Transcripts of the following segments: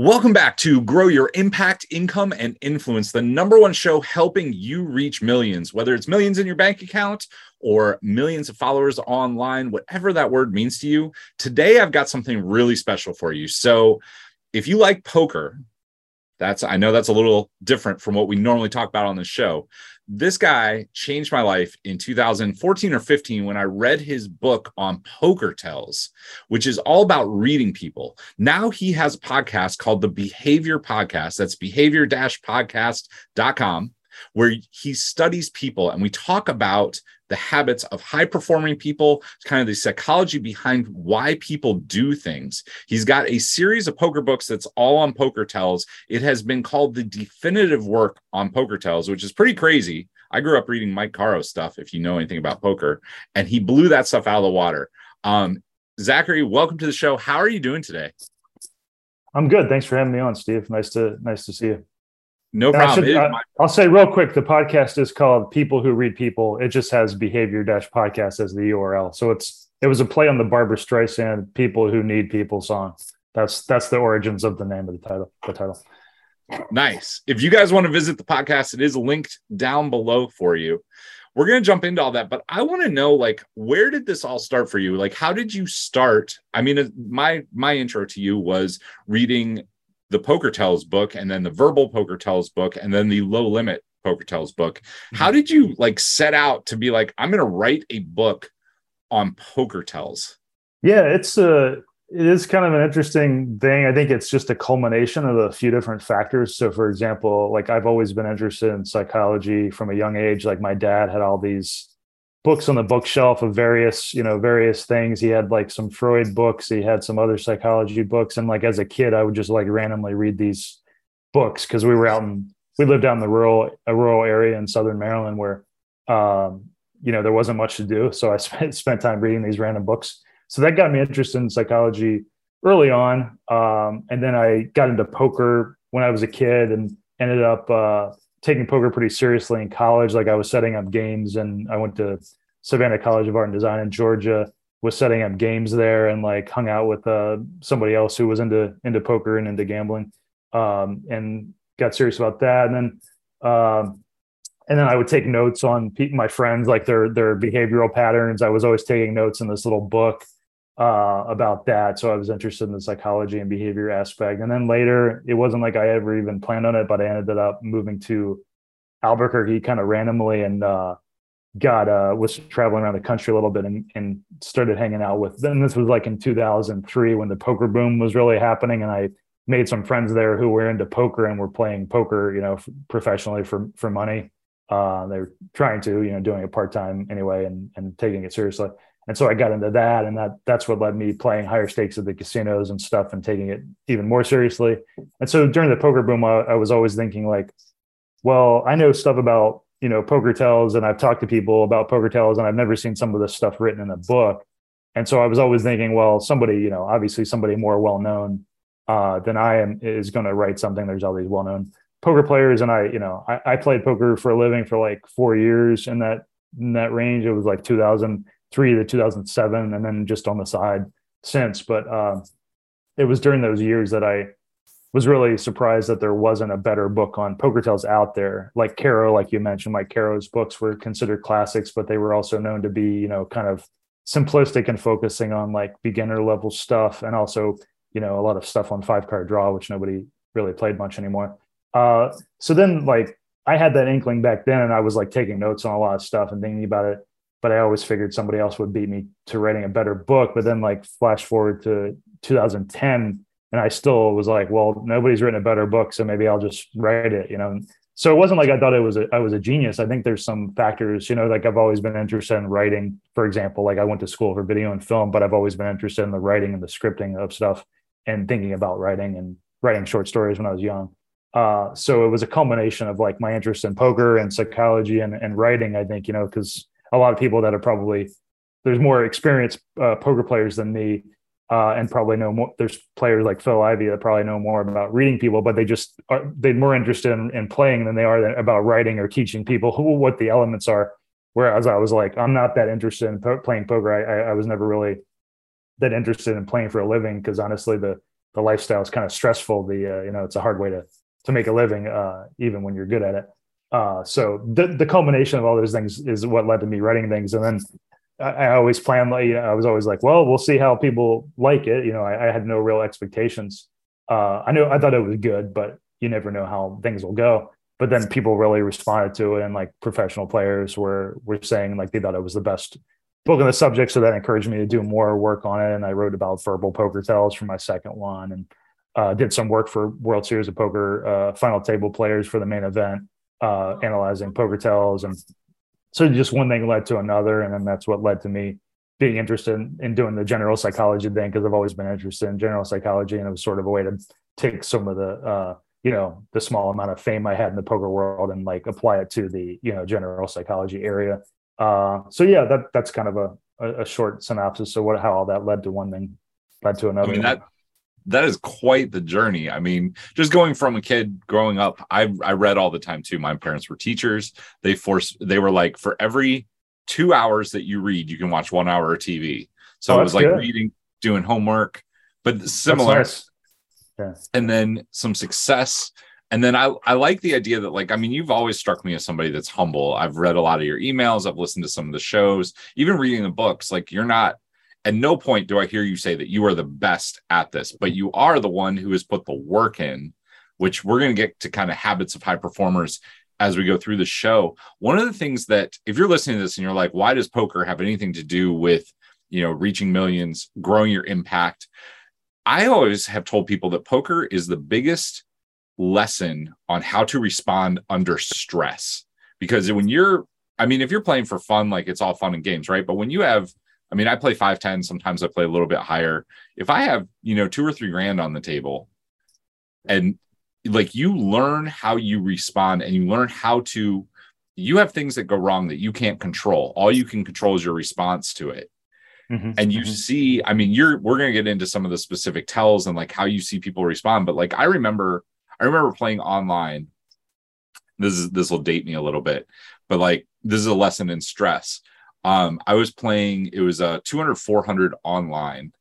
Welcome back to Grow Your Impact, Income, and Influence, the number one show helping you reach millions, whether it's millions in your bank account or millions of followers online, whatever that word means to you. Today, I've got something really special for you. So, if you like poker, that's I know that's a little different from what we normally talk about on the show this guy changed my life in 2014 or 15 when I read his book on poker tells, which is all about reading people. Now he has a podcast called the Behavior Podcast. That's behavior podcast.com, where he studies people and we talk about the habits of high performing people, kind of the psychology behind why people do things. He's got a series of poker books that's all on poker tells. It has been called the definitive work on poker tells, which is pretty crazy. I grew up reading Mike Caro stuff, if you know anything about poker, and he blew that stuff out of the water. Um, Zachary, welcome to the show. How are you doing today? I'm good. Thanks for having me on, Steve. Nice to nice to see you. No problem. I will uh, say real quick the podcast is called People Who Read People. It just has behavior dash podcast as the URL. So it's it was a play on the Barbra Streisand People Who Need People song. That's that's the origins of the name of the title. The title. Nice. If you guys want to visit the podcast, it is linked down below for you. We're going to jump into all that, but I want to know like where did this all start for you? Like how did you start? I mean, my my intro to you was reading the Poker Tells book and then the Verbal Poker Tells book and then the Low Limit Poker Tells book. How mm-hmm. did you like set out to be like I'm going to write a book on Poker Tells? Yeah, it's a it is kind of an interesting thing. I think it's just a culmination of a few different factors. So, for example, like I've always been interested in psychology from a young age. Like my dad had all these books on the bookshelf of various, you know, various things. He had like some Freud books, he had some other psychology books. And like as a kid, I would just like randomly read these books because we were out in we lived down in the rural a rural area in southern Maryland where um, you know, there wasn't much to do. So I spent spent time reading these random books so that got me interested in psychology early on. Um, and then I got into poker when I was a kid and ended up uh, taking poker pretty seriously in college. Like I was setting up games and I went to Savannah College of Art and Design in Georgia, was setting up games there and like hung out with uh, somebody else who was into into poker and into gambling um, and got serious about that. And then um, and then I would take notes on my friends, like their their behavioral patterns. I was always taking notes in this little book uh, about that. So I was interested in the psychology and behavior aspect. And then later, it wasn't like I ever even planned on it, but I ended up moving to Albuquerque kind of randomly and uh, got uh, was traveling around the country a little bit and, and started hanging out with. Then this was like in 2003 when the poker boom was really happening, and I made some friends there who were into poker and were playing poker, you know, professionally for for money. Uh, they were trying to, you know, doing it part time anyway, and and taking it seriously and so I got into that, and that that's what led me playing higher stakes at the casinos and stuff, and taking it even more seriously. And so during the poker boom, I, I was always thinking like, well, I know stuff about you know poker tells, and I've talked to people about poker tells, and I've never seen some of this stuff written in a book. And so I was always thinking, well, somebody, you know, obviously somebody more well known uh, than I am is going to write something. There's all these well known poker players, and I, you know, I, I played poker for a living for like four years in that in that range. It was like 2003 to 2007, and then just on the side since. But uh, it was during those years that I was really surprised that there wasn't a better book on poker tells out there. Like Caro, like you mentioned, like Caro's books were considered classics, but they were also known to be, you know, kind of simplistic and focusing on like beginner level stuff, and also, you know, a lot of stuff on five card draw, which nobody really played much anymore. Uh, so then, like, I had that inkling back then, and I was like taking notes on a lot of stuff and thinking about it but I always figured somebody else would beat me to writing a better book. But then, like, flash forward to 2010, and I still was like, well, nobody's written a better book, so maybe I'll just write it, you know. So it wasn't like I thought it was a, I was a genius. I think there's some factors, you know, like I've always been interested in writing. For example, like I went to school for video and film, but I've always been interested in the writing and the scripting of stuff and thinking about writing and writing short stories when I was young. Uh, so it was a culmination of like my interest in poker and psychology and, and writing. I think you know because a lot of people that are probably there's more experienced uh, poker players than me uh, and probably know more there's players like phil ivey that probably know more about reading people but they just are they're more interested in, in playing than they are about writing or teaching people who what the elements are whereas i was like i'm not that interested in po- playing poker I, I, I was never really that interested in playing for a living because honestly the the lifestyle is kind of stressful. The uh, you know it's a hard way to to make a living, uh, even when you're good at it. Uh, so the the culmination of all those things is what led to me writing things, and then I, always planned like you know, I was always like, well, we'll see how people like it. You know, I, I had no real expectations. Uh, I knew I thought it was good, but you never know how things will go. But then people really responded to it, and like professional players were were saying like they thought it was the best book on the subject. So that encouraged me to do more work on it. And I wrote about verbal poker tells for my second one, and uh, did some work for World Series of Poker uh, final table players for the main event, uh, analyzing poker tells, and so just one thing led to another, and then that's what led to me being interested in, in doing the general psychology thing because I've always been interested in general psychology, and it was sort of a way to take some of the uh, you know the small amount of fame I had in the poker world and like apply it to the you know general psychology area. Uh, so yeah, that that's kind of a, a, a short synopsis of what how all that led to one thing led to another. I mean that that is quite the journey. I mean, just going from a kid growing up, I I read all the time too. My parents were teachers. They forced they were like for every two hours that you read, you can watch one hour of TV. So oh, it was like good. reading, doing homework, but similar. Nice. Yeah. And then some success. And then I, I like the idea that, like, I mean, you've always struck me as somebody that's humble. I've read a lot of your emails, I've listened to some of the shows, even reading the books. Like, you're not at no point do I hear you say that you are the best at this, but you are the one who has put the work in, which we're going to get to kind of habits of high performers as we go through the show. One of the things that, if you're listening to this and you're like, why does poker have anything to do with, you know, reaching millions, growing your impact? I always have told people that poker is the biggest lesson on how to respond under stress. Because when you're, I mean, if you're playing for fun, like it's all fun and games, right? But when you have I mean, I play 5'10, sometimes I play a little bit higher. If I have, you know, two or three grand on the table and like you learn how you respond and you learn how to, you have things that go wrong that you can't control. All you can control is your response to it. Mm-hmm, and you mm-hmm. see, I mean, you're, we're going to get into some of the specific tells and like how you see people respond. But like, I remember, I remember playing online. This is, this will date me a little bit, but like, this is a lesson in stress um, I was playing, it was a 200, 400 online.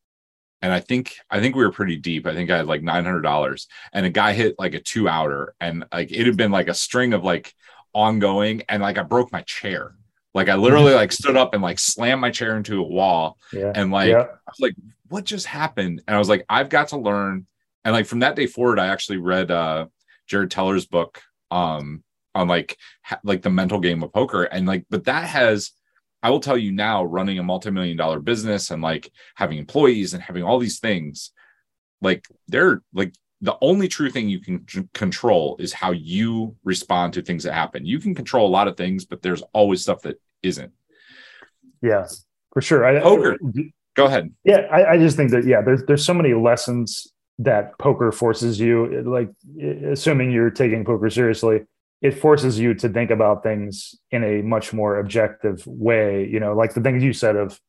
And I think, I think we were pretty deep. I think I had like $900 and a guy hit like a two outer and like it had been like a string of like ongoing. And like I broke my chair. Like I literally like stood up and like slammed my chair into a wall. Yeah. And like, yeah. I was like, what just happened? And I was like, I've got to learn. And like from that day forward, I actually read uh Jared Tendler's book um on like ha- like the mental game of poker. And like, but that has I will tell you now, running a multi-million dollar business and like having employees and having all these things, like they're like the only true thing you can control is how you respond to things that happen. You can control a lot of things, but there's always stuff that isn't. Yeah, for sure. I, poker. Go ahead. Yeah, I, I just think that yeah, there's there's so many lessons that poker forces you. Like assuming you're taking poker seriously, it forces you to think about things in a much more objective way you know like the things you said of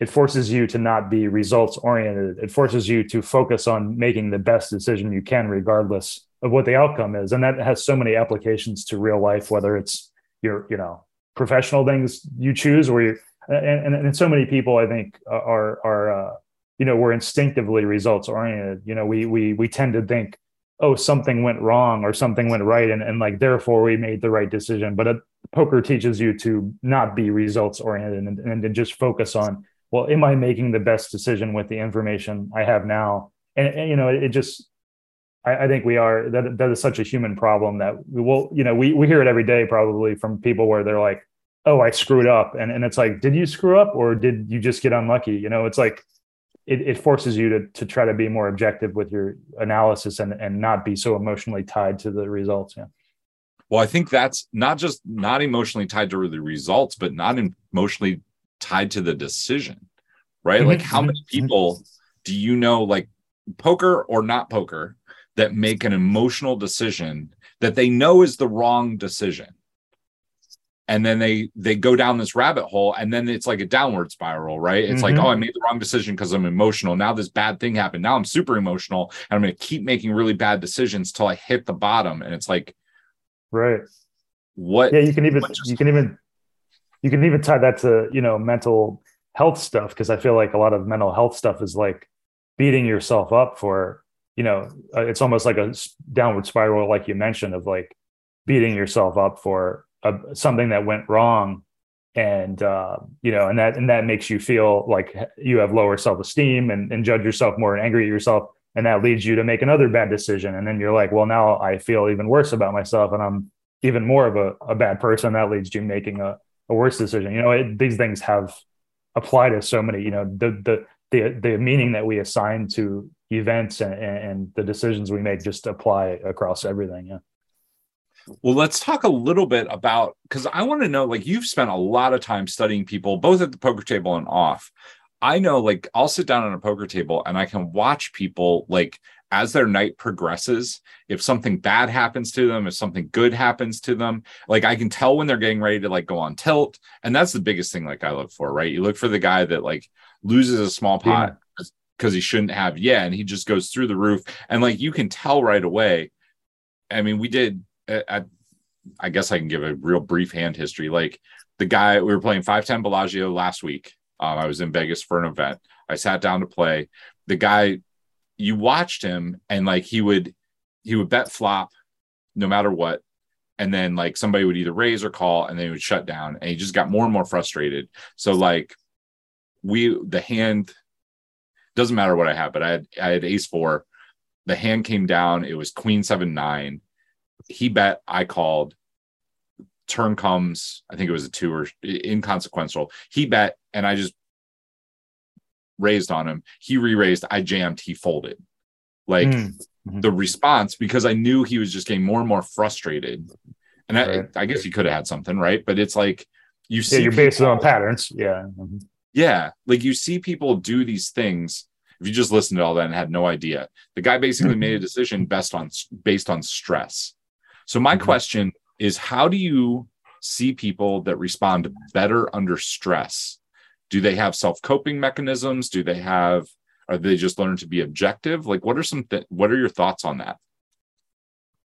it forces you to not be results oriented. It forces you to focus on making the best decision you can regardless of what the outcome is. And that has so many applications to real life whether it's your you know professional things you choose or you and, and, and so many people i think are are uh, you know we're instinctively results oriented. You know we we we tend to think oh something went wrong or something went right and, and like therefore we made the right decision. But uh, poker teaches you to not be results oriented and, and just focus on well am i making the best decision with the information i have now? And, and you know it, it just I, I, think we are that that is such a human problem that we will you know we, we hear it every day probably from people where they're like oh i screwed up. And, and it's like did you screw up or did you just get unlucky? You know it's like it, it forces you to, to try to be more objective with your analysis and, and not be so emotionally tied to the results. Yeah. Well, I think that's not just not emotionally tied to the results, but not emotionally tied to the decision, right? Mm-hmm. Like, how many mm-hmm. people do you know, like poker or not poker, that make an emotional decision that they know is the wrong decision? And then they they go down this rabbit hole and then it's like a downward spiral right? It's mm-hmm. like oh i made the wrong decision because i'm emotional. Now this bad thing happened. Now i'm super emotional and i'm going to keep making really bad decisions till i hit the bottom and it's like right. What yeah you can even just, you can even you can even tie that to you know mental health stuff because i feel like a lot of mental health stuff is like beating yourself up for you know, uh, it's almost like a downward spiral, like you mentioned, of like beating yourself up for a, something that went wrong. And uh, you know and that and that makes you feel like you have lower self-esteem and, and judge yourself more and angry at yourself. And that leads you to make another bad decision. And then you're like well now i feel even worse about myself and i'm even more of a, a bad person. That leads you making a, a worse decision. You know it, these things have applied to so many you know the the the, the meaning that we assign to events and, and the decisions we make just apply across everything. Yeah well, let's talk a little bit about because I want to know like you've spent a lot of time studying people both at the poker table and off. I know like I'll sit down on a poker table and I can watch people like as their night progresses, if something bad happens to them, if something good happens to them, like I can tell when they're getting ready to like go on tilt. And that's the biggest thing like I look for, right? You look for the guy that like loses a small pot because he shouldn't have, yeah, and he just goes through the roof. And like you can tell right away. I mean, we did I, I guess I can give a real brief hand history. Like the guy we were playing 510 Bellagio last week. Um, I was in Vegas for an event. I sat down to play. The guy, you watched him, and like he would, he would bet flop, no matter what, and then like somebody would either raise or call, and then he would shut down, and he just got more and more frustrated. So like, we the hand doesn't matter what I have, but I had I had ace four. The hand came down. It was queen seven nine he bet, I called. Turn comes, I think it was a two or inconsequential. He bet, and I just raised on him. He re-raised, I jammed, he folded. Like mm-hmm. the response, because I knew he was just getting more and more frustrated. And right. I, I, guess he could have had something, right? But it's like you see, yeah, you're based on patterns. Yeah. Mm-hmm. Yeah. Like you see people do these things. If you just listened to all that and had no idea, the guy basically made a decision based on based on stress. So my mm-hmm. question is how do you see people that respond better under stress? Do they have self-coping mechanisms? Do they have are they just learn to be objective? Like what are some th- what are your thoughts on that?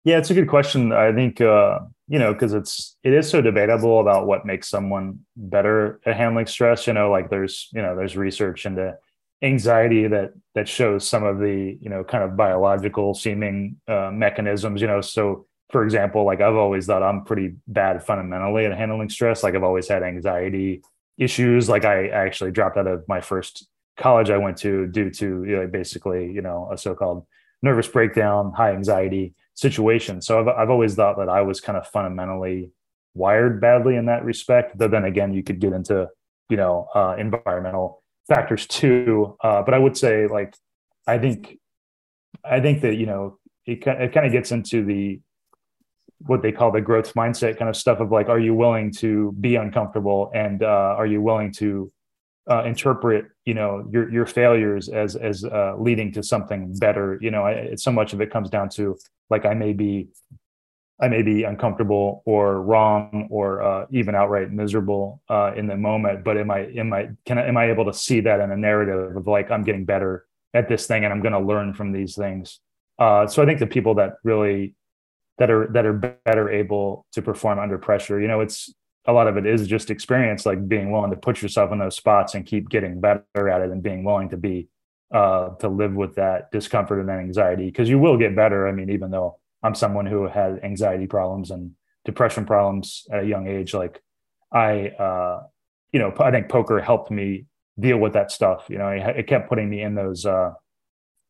Yeah, it's a good question. I think uh, you know because it's it is so debatable about what makes someone better at handling stress. You know, like there's you know there's research into anxiety that that shows some of the you know kind of biological seeming uh, mechanisms. You know, so for example, like I've always thought I'm pretty bad fundamentally at handling stress. Like I've always had anxiety issues. Like I actually dropped out of my first college I went to due to you know, basically, you know, a so-called nervous breakdown, high anxiety situation. So I've, I've always thought that I was kind of fundamentally wired badly in that respect. But then again, you could get into, you know, uh, environmental factors too. Uh, but I would say like, I think, I think that, you know, it, it kind of gets into the what they call the growth mindset kind of stuff of like, are you willing to be uncomfortable and uh, are you willing to uh, interpret, you know, your your failures as as uh, leading to something better? You know, I, so much of it comes down to like I may be, I may be uncomfortable or wrong or uh, even outright miserable uh, in the moment, but am I am I can I, am I able to see that in a narrative of like I'm getting better at this thing and I'm going to learn from these things. Uh, so I think the people that really that are that are better able to perform under pressure. You know, it's a lot of it is just experience, like being willing to put yourself in those spots and keep getting better at it, and being willing to be uh, to live with that discomfort and that anxiety because you will get better. I mean, even though I'm someone who had anxiety problems and depression problems at a young age, like I, uh, you know, I think poker helped me deal with that stuff. You know, it, it kept putting me in those uh,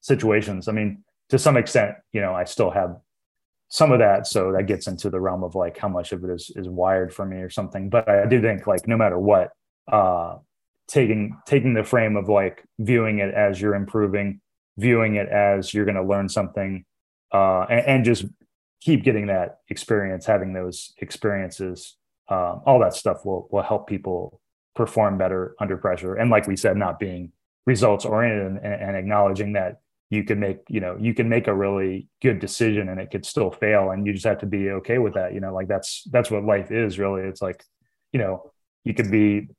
situations. I mean, to some extent, you know, I still have some of that so that gets into the realm of like how much of it is is wired for me or something. But i do think like no matter what uh taking taking the frame of like viewing it as you're improving viewing it as you're going to learn something uh and, and, just keep getting that experience having those experiences um, all that stuff will will help people perform better under pressure. And like we said not being results oriented and, and acknowledging that you can make you know you can make a really good decision and it could still fail and you just have to be okay with that you know like that's that's what life is really. It's like you know you could be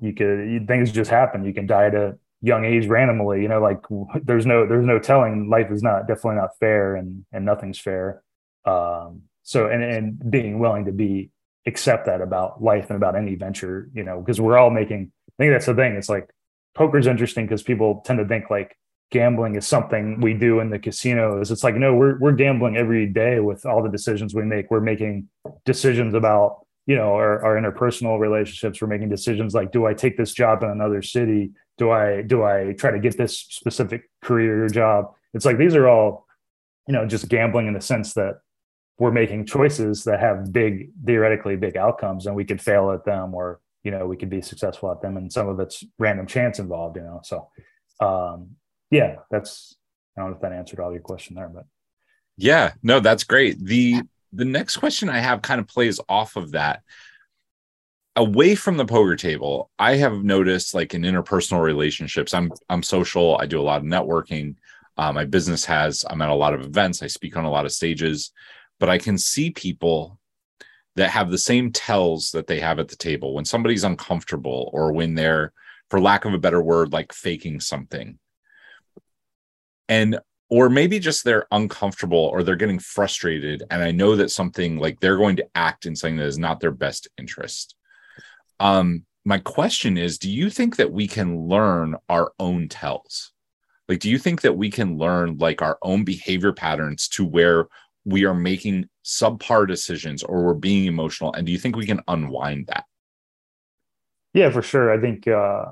you could things just happen. You can die at a young age randomly you know like there's no there's no telling. Life is not definitely not fair and and nothing's fair. Um so and and being willing to be accept that about life and about any venture you know because we're all making i think that's the thing. It's like poker's interesting because people tend to think like gambling is something we do in the casinos. It's like, no, we're we're gambling every day with all the decisions we make. We're making decisions about, you know, our, our interpersonal relationships. We're making decisions like, do I take this job in another city? Do I do I try to get this specific career job? It's like these are all, you know, just gambling in the sense that we're making choices that have big theoretically big outcomes and we could fail at them or you know we could be successful at them and some of it's random chance involved you know so um yeah that's i don't know if that answered all your question there but. Yeah no that's great. The the next question i have kind of plays off of that. Away from the poker table i have noticed like in interpersonal relationships i'm i'm social i do a lot of networking uh, my business has i'm at a lot of events i speak on a lot of stages but I can see people that have the same tells that they have at the table. When somebody's uncomfortable or when they're, for lack of a better word, like faking something. And or maybe just they're uncomfortable or they're getting frustrated. And I know that something like they're going to act in something that is not their best interest. Um, my question is do you think that we can learn our own tells? Like, do you think that we can learn like our own behavior patterns to where we are making subpar decisions or we're being emotional and do you think we can unwind that yeah for sure i think uh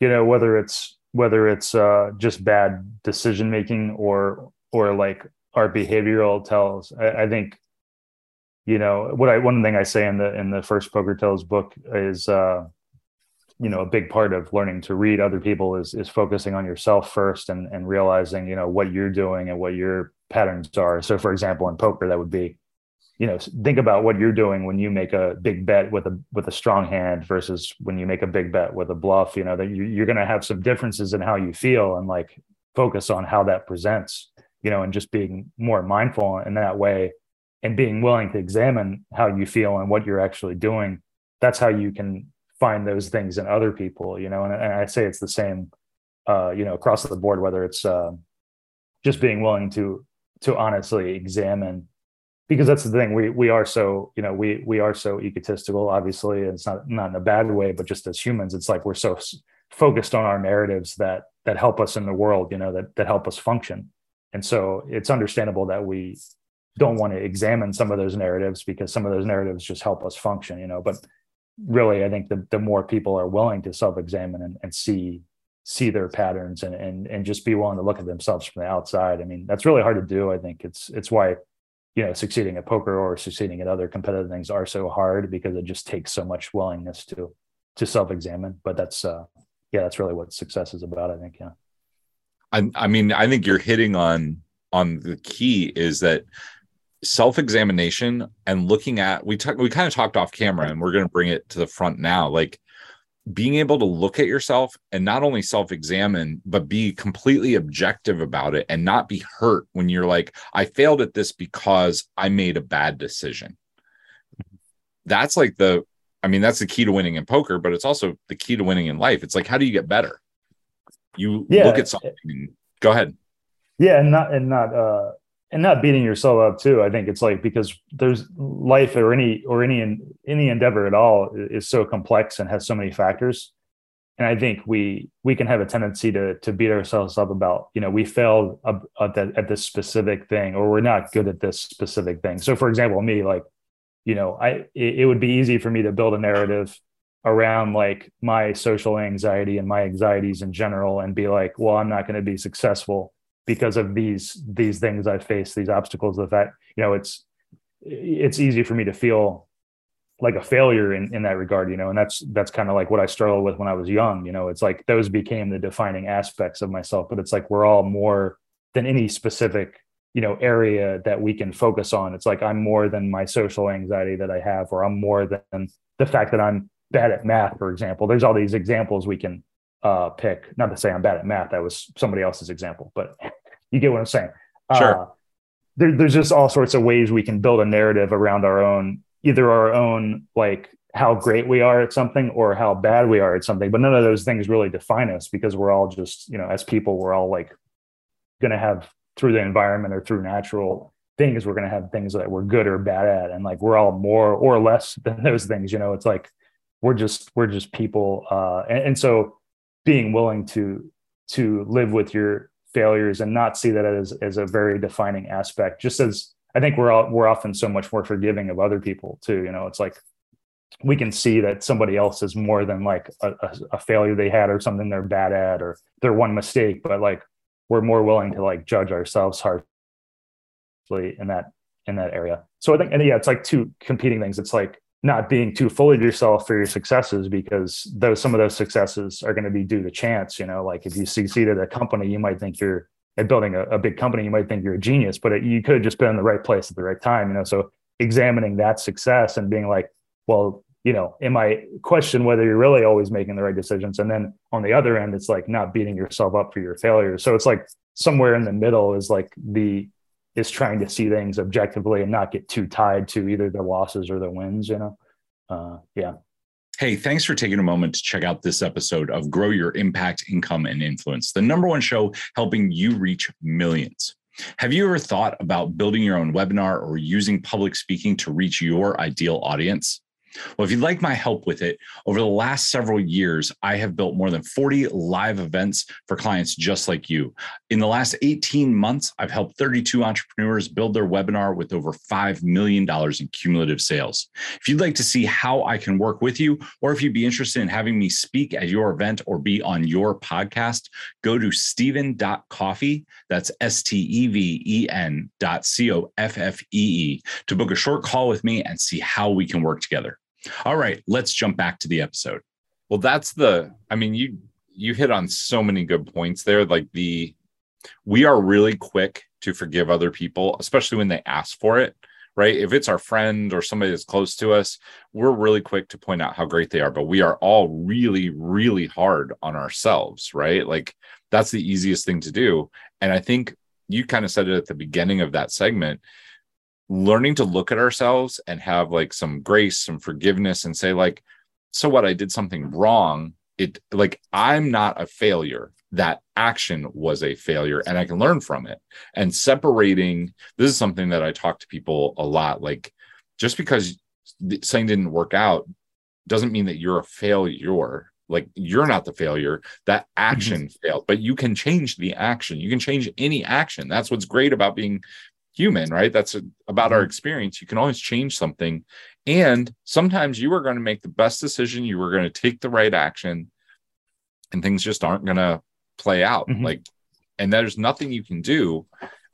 you know whether it's whether it's uh just bad decision making or or like our behavioral tells I, I think you know what i one thing i say in the in the first poker tells book is uh you know a big part of learning to read other people is is focusing on yourself first and and realizing you know what you're doing and what your patterns are. So for example in poker that would be you know think about what you're doing when you make a big bet with a with a strong hand versus when you make a big bet with a bluff you know that you, you're going to have some differences in how you feel and like focus on how that presents you know and just being more mindful in that way and being willing to examine how you feel and what you're actually doing. That's how you can find those things in other people you know and, and i say it's the same uh, you know across the board whether it's uh, just being willing to to honestly examine because that's the thing. We we are so you know we we are so egotistical obviously it's not not in a bad way but just as humans it's like we're so focused on our narratives that that help us in the world you know that that help us function. And so it's understandable that we don't want to examine some of those narratives because some of those narratives just help us function you know but really i think the, the more people are willing to self-examine and, and see see their patterns and, and and just be willing to look at themselves from the outside i mean that's really hard to do i think. It's it's why you know succeeding at poker or succeeding at other competitive things are so hard because it just takes so much willingness to to self-examine. But that's uh yeah that's really what success is about i think yeah. I, I mean i think you're hitting on on the key is that self-examination and looking at we talk we kind of talked off camera and we're going to bring it to the front now. Like being able to look at yourself and not only self-examine but be completely objective about it and not be hurt when you're like i failed at this because i made a bad decision. That's like the i mean that's the key to winning in poker but it's also the key to winning in life. It's like how do you get better? You yeah. look at something and go ahead. Yeah and not and not uh and not beating yourself up too i think it's like because there's life or any or any any endeavor at all is so complex and has so many factors. And i think we we can have a tendency to to beat ourselves up about you know we failed at, at this specific thing or we're not good at this specific thing. So for example me like you know i it, it would be easy for me to build a narrative around like my social anxiety and my anxieties in general and be like well i'm not going to be successful because of these these things I face, these obstacles. The fact, you know, it's it's easy for me to feel like a failure in, in that regard, you know, and that's that's kind of like what I struggled with when I was young. You know, it's like those became the defining aspects of myself. But it's like we're all more than any specific, you know, area that we can focus on. It's like I'm more than my social anxiety that I have, or I'm more than the fact that I'm bad at math, for example. There's all these examples we can uh, pick. Not to say I'm bad at math. That was somebody else's example, but you get what I'm saying? Sure. Uh, there, there's just all sorts of ways we can build a narrative around our own, either our own like how great we are at something or how bad we are at something. But none of those things really define us because we're all just, you know, as people, we're all like going to have through the environment or through natural things, we're going to have things that we're good or bad at. And like we're all more or less than those things, you know, it's like we're just, we're just people. Uh, and, and so being willing to to live with your failures and not see that as as a very defining aspect. Just as I think we're all, we're often so much more forgiving of other people too. You know, it's like we can see that somebody else is more than like a, a, failure they had or something they're bad at or their one mistake, but like we're more willing to like judge ourselves harshly in that in that area. So I think, and yeah, it's like two competing things. It's like not being too full of yourself for your successes because those some of those successes are going to be due to chance. You know, like if you succeed at a company, you might think you're at building a, a big company, you might think you're a genius, but it, you could have just been in the right place at the right time. You know, so examining that success and being like, well, you know, am I question whether you're really always making the right decisions? And then on the other end, it's like not beating yourself up for your failures. So it's like somewhere in the middle is like the is trying to see things objectively and not get too tied to either the losses or the wins, you know? Uh, yeah. Hey, thanks for taking a moment to check out this episode of Grow Your Impact, Income, and Influence, the number one show helping you reach millions. Have you ever thought about building your own webinar or using public speaking to reach your ideal audience? Well, if you'd like my help with it, over the last several years, I have built more than 40 live events for clients just like you. In the last 18 months, I've helped 32 entrepreneurs build their webinar with over $5 million in cumulative sales. If you'd like to see how I can work with you, or if you'd be interested in having me speak at your event or be on your podcast, go to steven.coffee. That's S T E V E N dot C O F F E E to book a short call with me and see how we can work together. All right, let's jump back to the episode. Well, that's the I mean, you you hit on so many good points there. Like the we are really quick to forgive other people, especially when they ask for it, right? If it's our friend or somebody that's close to us, we're really quick to point out how great they are, but we are all really, really hard on ourselves, right? Like that's the easiest thing to do. And I think you kind of said it at the beginning of that segment learning to look at ourselves and have like some grace, some forgiveness, and say, like, so what? I did something wrong. It like I'm not a failure. That action was a failure, and I can learn from it. And separating this is something that I talk to people a lot. Like, just because something didn't work out doesn't mean that you're a failure like you're not the failure that action mm-hmm. failed but you can change the action you can change any action that's what's great about being human, right? That's about our mm-hmm. experience. You can always change something. And sometimes you are going to make the best decision, you are going to take the right action, and things just aren't going to play out. Mm-hmm. Like, and there's nothing you can do.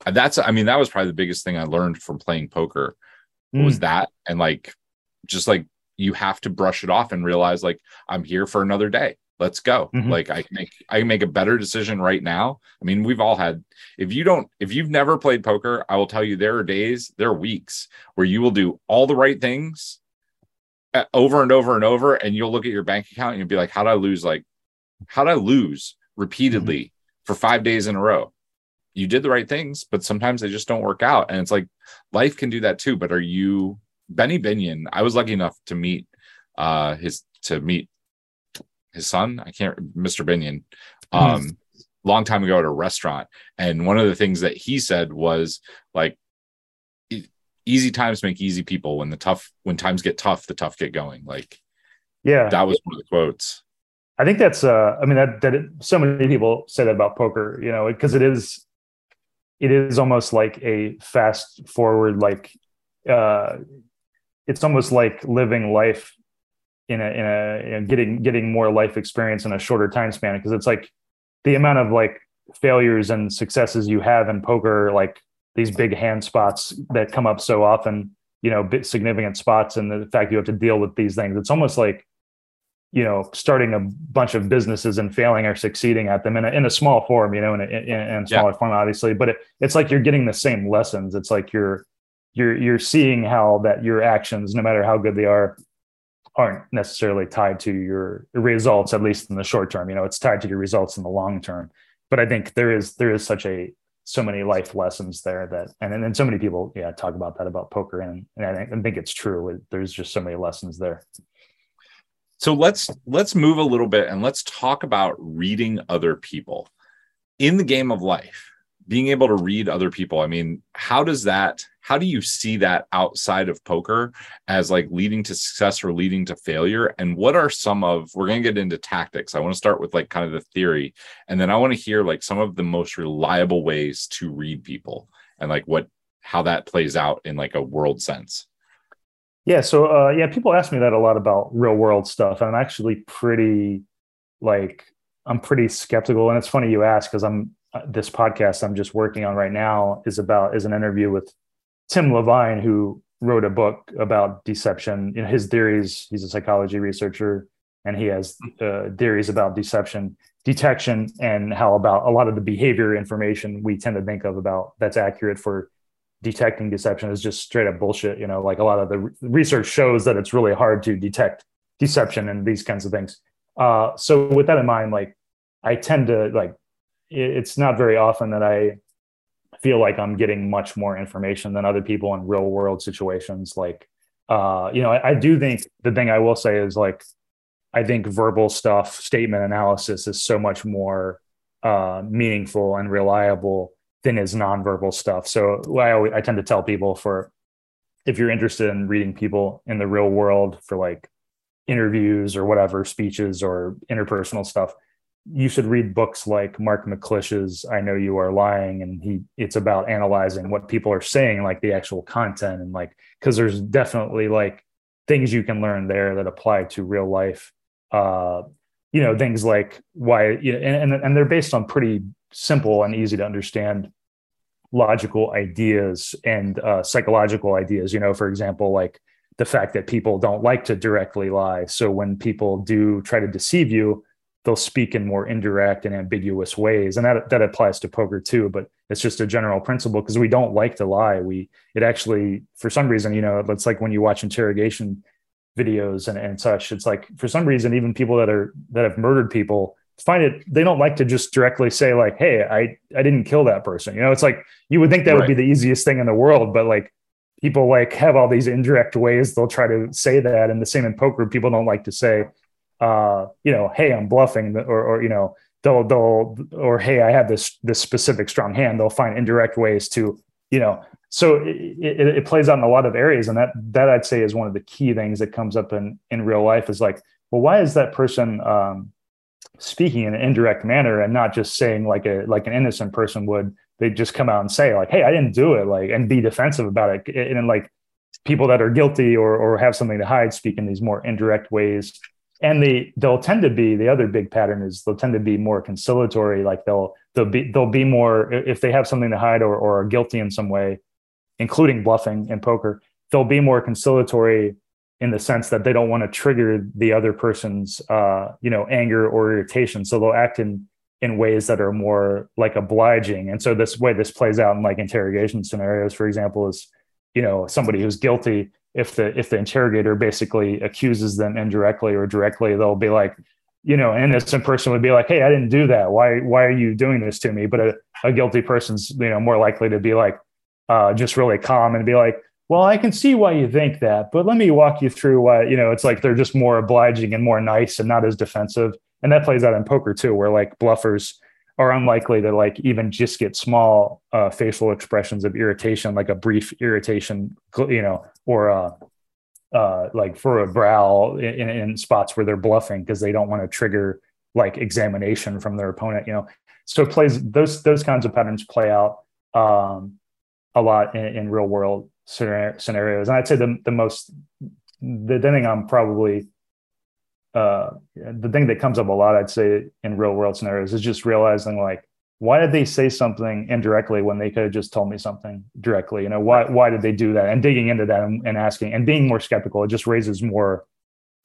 That's, I mean, that was probably the biggest thing I learned from playing poker mm. was that. And like, just like you have to brush it off and realize, like, I'm here for another day let's go mm-hmm. like i can make i can make a better decision right now i mean we've all had if you don't if you've never played poker i will tell you there are days there are weeks where you will do all the right things uh, over and over and over and you'll look at your bank account and you'll be like how did i lose like how did i lose repeatedly mm-hmm. for five days in a row you did the right things but sometimes they just don't work out and it's like life can do that too but are you benny binion i was lucky enough to meet uh his to meet his son, I can't, Mr. Binion, hmm. um, mm. long time ago at a restaurant. And one of the things that he said was like, easy times make easy people. When the tough, when times get tough, the tough get going. Like, yeah, that was one of the quotes. I think that's, uh, I mean, that, that it, so many people say that about poker, you know, because it is, it is almost like a fast forward, like, uh, it's almost like living life in a in a in getting getting more life experience in a shorter time span because it's like the amount of like failures and successes you have in poker like these big hand spots that come up so often you know significant spots and the fact you have to deal with these things. It's almost like you know starting a bunch of businesses and failing or succeeding at them in a, in a small form you know in a, in, in a smaller yeah. form obviously but it, it's like you're getting the same lessons it's like you're you're you're seeing how that your actions no matter how good they are aren't necessarily tied to your results, at least in the short term. You know, it's tied to your results in the long term. But I think there is there is such a so many life lessons there that and and, and so many people yeah talk about that about poker and, and I, think, I think it's true. There's just so many lessons there. So let's let's move a little bit and let's talk about reading other people in the game of life. Being able to read other people. I mean, how does that how do you see that outside of poker as like leading to success or leading to failure and what are some of we're going to get into tactics i want to start with like kind of the theory and then i want to hear like some of the most reliable ways to read people and like what how that plays out in like a world sense yeah so uh yeah people ask me that a lot about real world stuff and i'm actually pretty like i'm pretty skeptical and it's funny you ask because i'm uh, this podcast i'm just working on right now is about is an interview with Tim Levine, who wrote a book about deception. You know, his theories. He's a psychology researcher, and he has uh, theories about deception detection and how about a lot of the behavior information we tend to think of about that's accurate for detecting deception is just straight up bullshit. You know, like a lot of the research shows that it's really hard to detect deception and these kinds of things. Uh, so with that in mind, like I tend to like it's not very often that I feel like I'm getting much more information than other people in real world situations. Like, uh, you know, I, I do think the thing I will say is like, I think verbal stuff, statement analysis is so much more uh, meaningful and reliable than is nonverbal stuff. So I always, I tend to tell people for if you're interested in reading people in the real world for like interviews or whatever speeches or interpersonal stuff, you should read books like Mark McClish's I Know You Are Lying and he it's about analyzing what people are saying like the actual content and like cuz there's definitely like things you can learn there that apply to real life uh you know things like why you know, and and they're based on pretty simple and easy to understand logical ideas and uh, psychological ideas you know for example like the fact that people don't like to directly lie. So when people do try to deceive you they'll speak in more indirect and ambiguous ways. And that that applies to poker too but it's just a general principle because we don't like to lie. We it actually for some reason you know it's like when you watch interrogation videos and, and such it's like for some reason even people that are that have murdered people find it they don't like to just directly say like hey i i didn't kill that person you know it's like you would think that right. would be the easiest thing in the world but like people like have all these indirect ways they'll try to say that and the same in poker people don't like to say uh, you know, hey, I'm bluffing, or, or you know, they'll they'll or hey, I have this this specific strong hand. They'll find indirect ways to, you know, so it, it, it, plays out in a lot of areas, and that that I'd say is one of the key things that comes up in in real life is like, well, why is that person um, speaking in an indirect manner and not just saying like a like an innocent person would? They just come out and say like, hey, I didn't do it, like, and be defensive about it, and, and like people that are guilty or or have something to hide speak in these more indirect ways and they they'll tend to be the other big pattern is they'll tend to be more conciliatory like they'll they'll be they'll be more if they have something to hide or, or are guilty in some way including bluffing and poker they'll be more conciliatory in the sense that they don't want to trigger the other person's uh, you know anger or irritation so they'll act in in ways that are more like obliging and so this way this plays out in like interrogation scenarios for example is you know somebody who's guilty if the if the interrogator basically accuses them indirectly or directly, they'll be like, you know, an innocent person would be like, "Hey, I didn't do that. Why why are you doing this to me?" But a, a guilty person's you know more likely to be like, uh, just really calm and be like, "Well, I can see why you think that, but let me walk you through why." You know, it's like they're just more obliging and more nice and not as defensive. And that plays out in poker too, where like bluffers are unlikely to like even just get small uh, facial expressions of irritation, like a brief irritation, you know, or uh, uh, like for a brow in, in spots where they're bluffing because they don't want to trigger like examination from their opponent, you know. So it plays those those kinds of patterns play out um, a lot in, in real world scenarios, and I'd say the the most the thing I'm probably uh, the thing that comes up a lot, I'd say, in real world scenarios is just realizing like, why did they say something indirectly when they could have just told me something directly? You know, why why did they do that? And digging into that and, and asking and being more skeptical, it just raises more.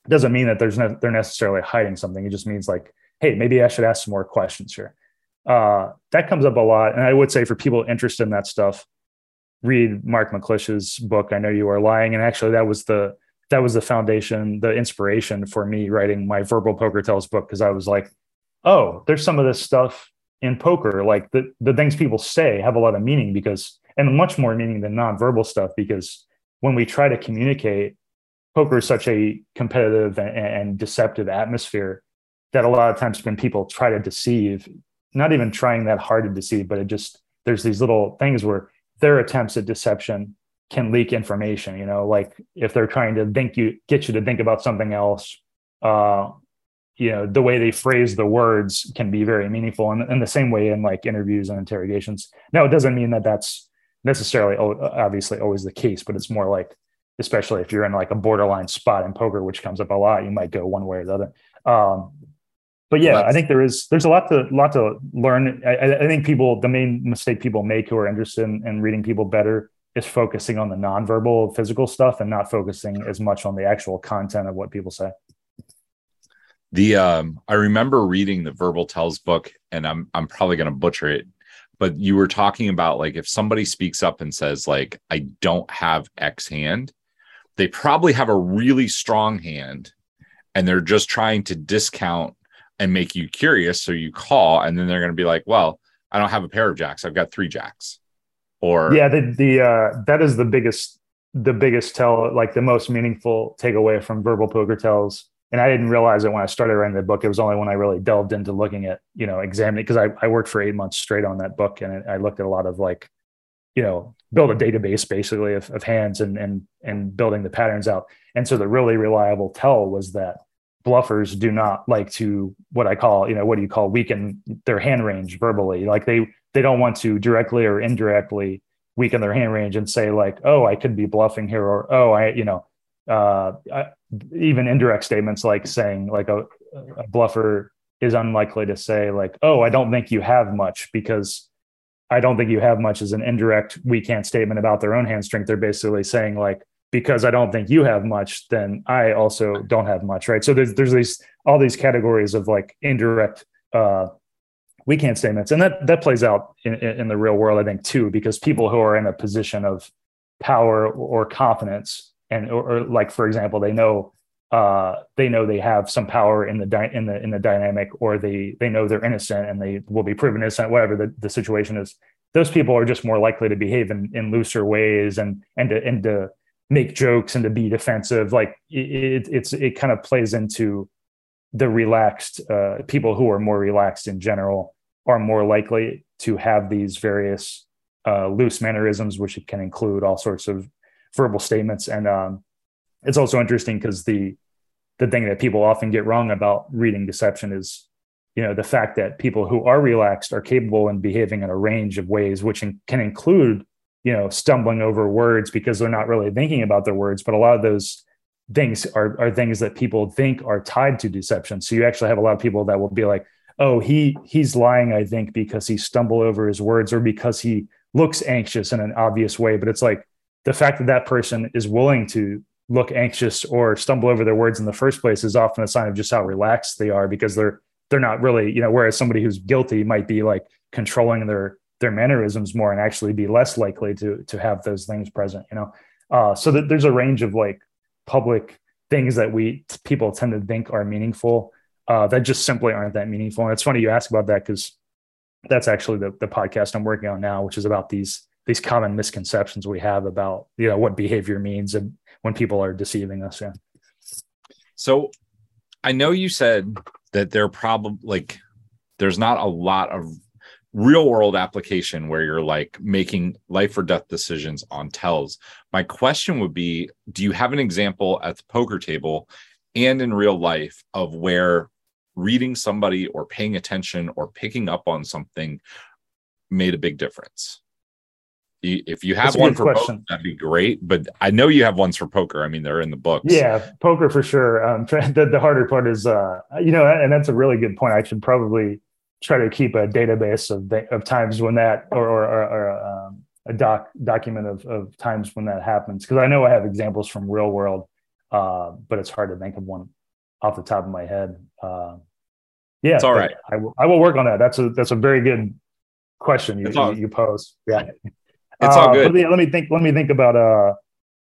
It doesn't mean that there's no, they're necessarily hiding something. It just means like, hey, maybe I should ask some more questions here. Uh, that comes up a lot, and I would say for people interested in that stuff, read Mark McClish's book. I know you are lying, and actually that was the that was the foundation, the inspiration for me writing my verbal poker tells book because I was like, oh, there's some of this stuff in poker, like the the things people say have a lot of meaning because and much more meaning than nonverbal stuff because when we try to communicate, poker is such a competitive and, and deceptive atmosphere that a lot of times when people try to deceive, not even trying that hard to deceive, but it just there's these little things where their attempts at deception can leak information. You know, like if they're trying to think you get you to think about something else, uh, you know, the way they phrase the words can be very meaningful. And in the same way in like interviews and interrogations. Now, it doesn't mean that that's necessarily obviously always the case, but it's more like, especially if you're in like a borderline spot in poker, which comes up a lot, you might go one way or the other. Um, but yeah, I think there is there's a lot to lot to learn. I, I, think people the main mistake people make who are interested in, in reading people better is focusing on the nonverbal physical stuff and not focusing as much on the actual content of what people say. The um I remember reading the verbal tells book and I'm I'm probably going to butcher it but you were talking about like if somebody speaks up and says like I don't have X hand they probably have a really strong hand and they're just trying to discount and make you curious. So you call, and then they're going to be like, well, I don't have a pair of jacks. I've got three jacks. Or yeah, the, the uh, that is the biggest the biggest tell, like the most meaningful takeaway from verbal poker tells. And I didn't realize it when I started writing the book. It was only when I really delved into looking at, you know, examining because I, I worked for eight months straight on that book and I looked at a lot of like, you know, build a database basically of, of hands and and and building the patterns out. And so the really reliable tell was that bluffers do not like to what I call, you know, what do you call weaken their hand range verbally? Like they they don't want to directly or indirectly weaken their hand range and say like, oh, I could be bluffing here, or oh, I, you know, uh, I, even indirect statements like saying like a, a bluffer is unlikely to say like, oh, I don't think you have much because I don't think you have much as an indirect we can't statement about their own hand strength. They're basically saying like, because I don't think you have much, then I also don't have much, right? So there's there's these all these categories of like indirect uh, we can't statements, and that that plays out in, in the real world, I think, too, because people who are in a position of power or confidence, and or, or like for example, they know uh, they know they have some power in the di- in the in the dynamic, or they they know they're innocent and they will be proven innocent, whatever the, the situation is. Those people are just more likely to behave in, in looser ways and and to and to make jokes and to be defensive like it, it's it kind of plays into the relaxed uh, people who are more relaxed in general are more likely to have these various uh, loose mannerisms which can include all sorts of verbal statements. And um, it's also interesting because the the thing that people often get wrong about reading deception is you know the fact that people who are relaxed are capable in behaving in a range of ways which in, can include you know stumbling over words because they're not really thinking about their words but a lot of those things are, are things that people think are tied to deception. So you actually have a lot of people that will be like oh he he's lying i think because he stumbled over his words or because he looks anxious in an obvious way. But it's like the fact that that person is willing to look anxious or stumble over their words in the first place is often a sign of just how relaxed they are because they're they're not really you know whereas somebody who's guilty might be like controlling their their mannerisms more and actually be less likely to to have those things present you know? Uh, so that there's a range of like public things that we people tend to think are meaningful uh, that just simply aren't that meaningful. And it's funny you ask about that because that's actually the, the podcast i'm working on now which is about these these common misconceptions we have about you know what behavior means and when people are deceiving us yeah. So i know you said that there probably like there's not a lot of real world application where you're like making life or death decisions on tells my question would be do you have an example at the poker table and in real life of where reading somebody or paying attention or picking up on something made a big difference if you have one for poker, that'd be great. But I know you have ones for poker. I mean, they're in the books. Yeah, poker for sure. Um, the, the harder part is, uh, you know, and that's a really good point. I should probably try to keep a database of of times when that or or, or, or um, a doc document of, of times when that happens because I know I have examples from real world, uh, but it's hard to think of one off the top of my head. Uh, yeah, it's all right. I will, I will work on that. That's a that's a very good question you all, you pose. Yeah, it's all uh, good. Let me, let me think. Let me think about uh,